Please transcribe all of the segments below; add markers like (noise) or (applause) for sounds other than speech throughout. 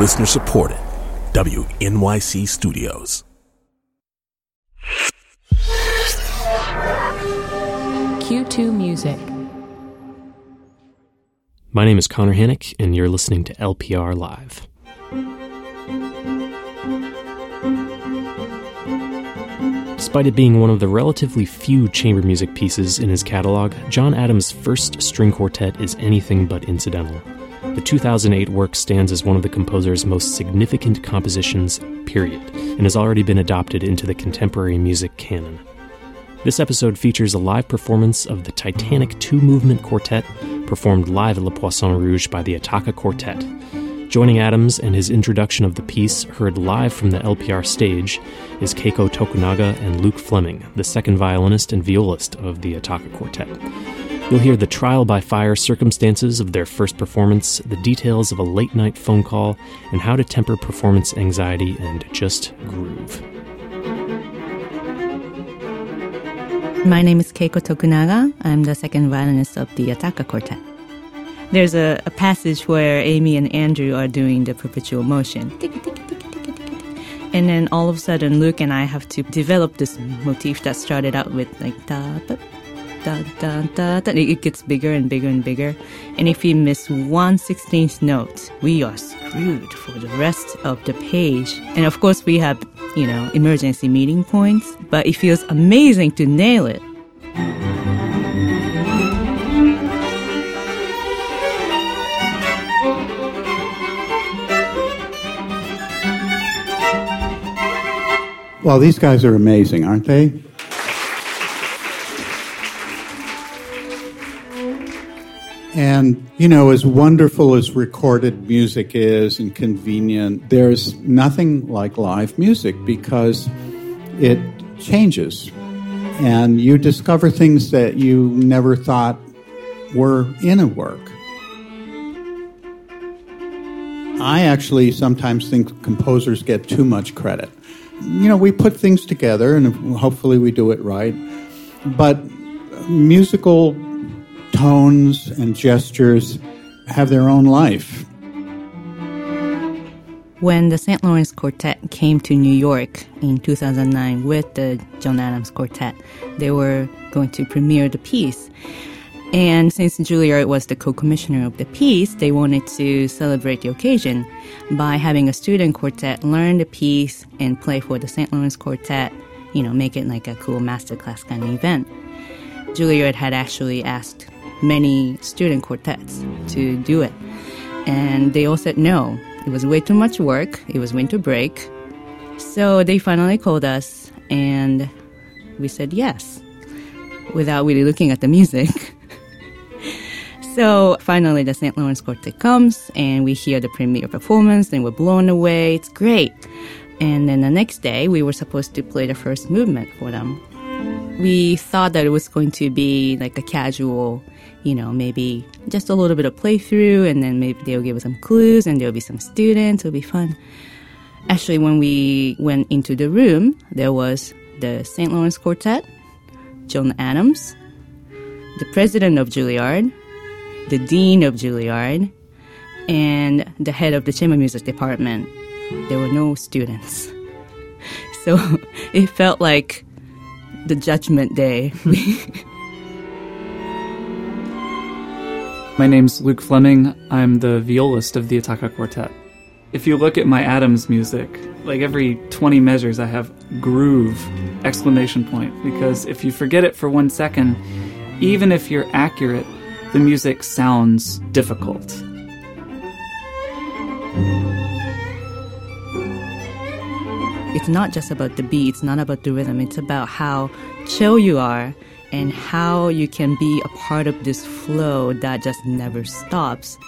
Listener supported. WNYC Studios. Q2 Music. My name is Connor Hannock, and you're listening to LPR Live. Despite it being one of the relatively few chamber music pieces in his catalog, John Adams' first string quartet is anything but incidental. The 2008 work stands as one of the composer's most significant compositions, period, and has already been adopted into the contemporary music canon. This episode features a live performance of the Titanic two movement quartet, performed live at Le Poisson Rouge by the Attacca Quartet. Joining Adams and his introduction of the piece, heard live from the LPR stage, is Keiko Tokunaga and Luke Fleming, the second violinist and violist of the Attacca Quartet. You'll hear the trial by fire circumstances of their first performance, the details of a late night phone call, and how to temper performance anxiety and just groove. My name is Keiko Tokunaga. I'm the second violinist of the Attacca Quartet. There's a, a passage where Amy and Andrew are doing the perpetual motion. And then all of a sudden, Luke and I have to develop this motif that started out with like da da It gets bigger and bigger and bigger. And if we miss one sixteenth note, we are screwed for the rest of the page. And of course, we have, you know, emergency meeting points, but it feels amazing to nail it. Well, these guys are amazing, aren't they? And, you know, as wonderful as recorded music is and convenient, there's nothing like live music because it changes. And you discover things that you never thought were in a work. I actually sometimes think composers get too much credit. You know, we put things together and hopefully we do it right. But musical tones and gestures have their own life. When the St. Lawrence Quartet came to New York in 2009 with the John Adams Quartet, they were going to premiere the piece. And since Juilliard was the co-commissioner of the piece, they wanted to celebrate the occasion by having a student quartet learn the piece and play for the St. Lawrence Quartet, you know, make it like a cool masterclass kind of event. Juilliard had actually asked many student quartets to do it. And they all said no. It was way too much work. It was winter break. So they finally called us and we said yes without really looking at the music. (laughs) so finally the St. Lawrence Quartet comes and we hear the premiere performance and we're blown away. It's great. And then the next day we were supposed to play the first movement for them. We thought that it was going to be like a casual, you know, maybe just a little bit of playthrough and then maybe they'll give us some clues and there'll be some students. It'll be fun. Actually, when we went into the room, there was the St. Lawrence Quartet, John Adams, the president of Juilliard, the dean of Juilliard, and the head of the chamber music department. There were no students. (laughs) So (laughs) it felt like the judgment day. (laughs) My name's Luke Fleming. I'm the violist of the Attacca Quartet. If you look at my Adams music, like every 20 measures, I have groove, exclamation point, because if you forget it for one second, even if you're accurate, the music sounds difficult. it's not just about the beat, it's not about the rhythm, it's about how chill you are and how you can be a part of this flow that just never stops.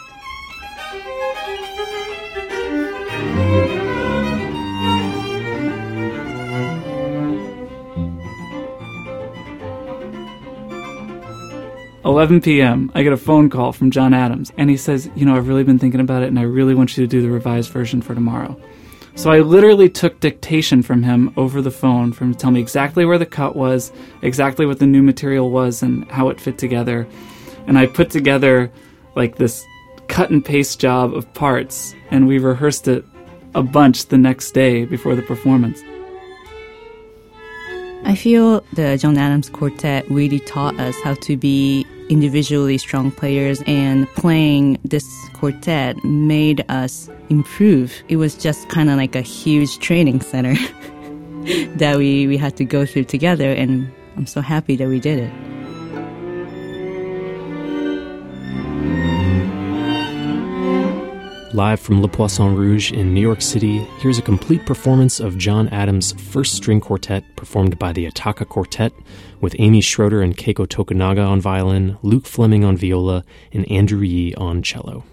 Eleven p.m. I get a phone call from John Adams, and he says, "You know, I've really been thinking about it, and I really want you to do the revised version for tomorrow." So I literally took dictation from him over the phone for him to tell me exactly where the cut was, exactly what the new material was, and how it fit together. And I put together like this cut and paste job of parts, and we rehearsed it a bunch the next day before the performance. I feel the John Adams Quartet really taught us how to be individually strong players, and playing this quartet made us improve. It was just kind of like a huge training center (laughs) that we, we had to go through together, and I'm so happy that we did it. Live from Le Poisson Rouge in New York City, here's a complete performance of John Adams' first string quartet performed by the Attacca Quartet with Amy Schroeder and Keiko Tokunaga on violin, Luke Fleming on viola, and Andrew Yee on cello.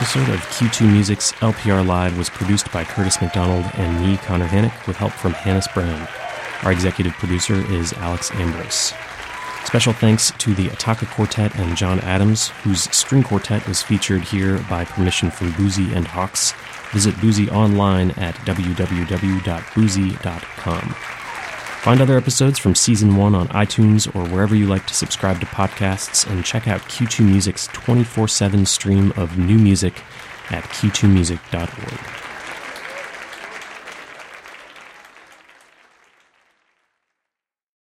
Episode of Q2 Music's LPR Live was produced by Curtis McDonald and me, Connor Hannock, with help from Hannes Brown. Our executive producer is Alex Ambrose. Special thanks to the Attacca Quartet and John Adams, whose string quartet was featured here by permission from Boosey and Hawkes. Visit Boosey online at www.boosey.com. Find other episodes from season one on iTunes or wherever you like to subscribe to podcasts, and check out Q2 Music's 24 7 stream of new music at q2music.org.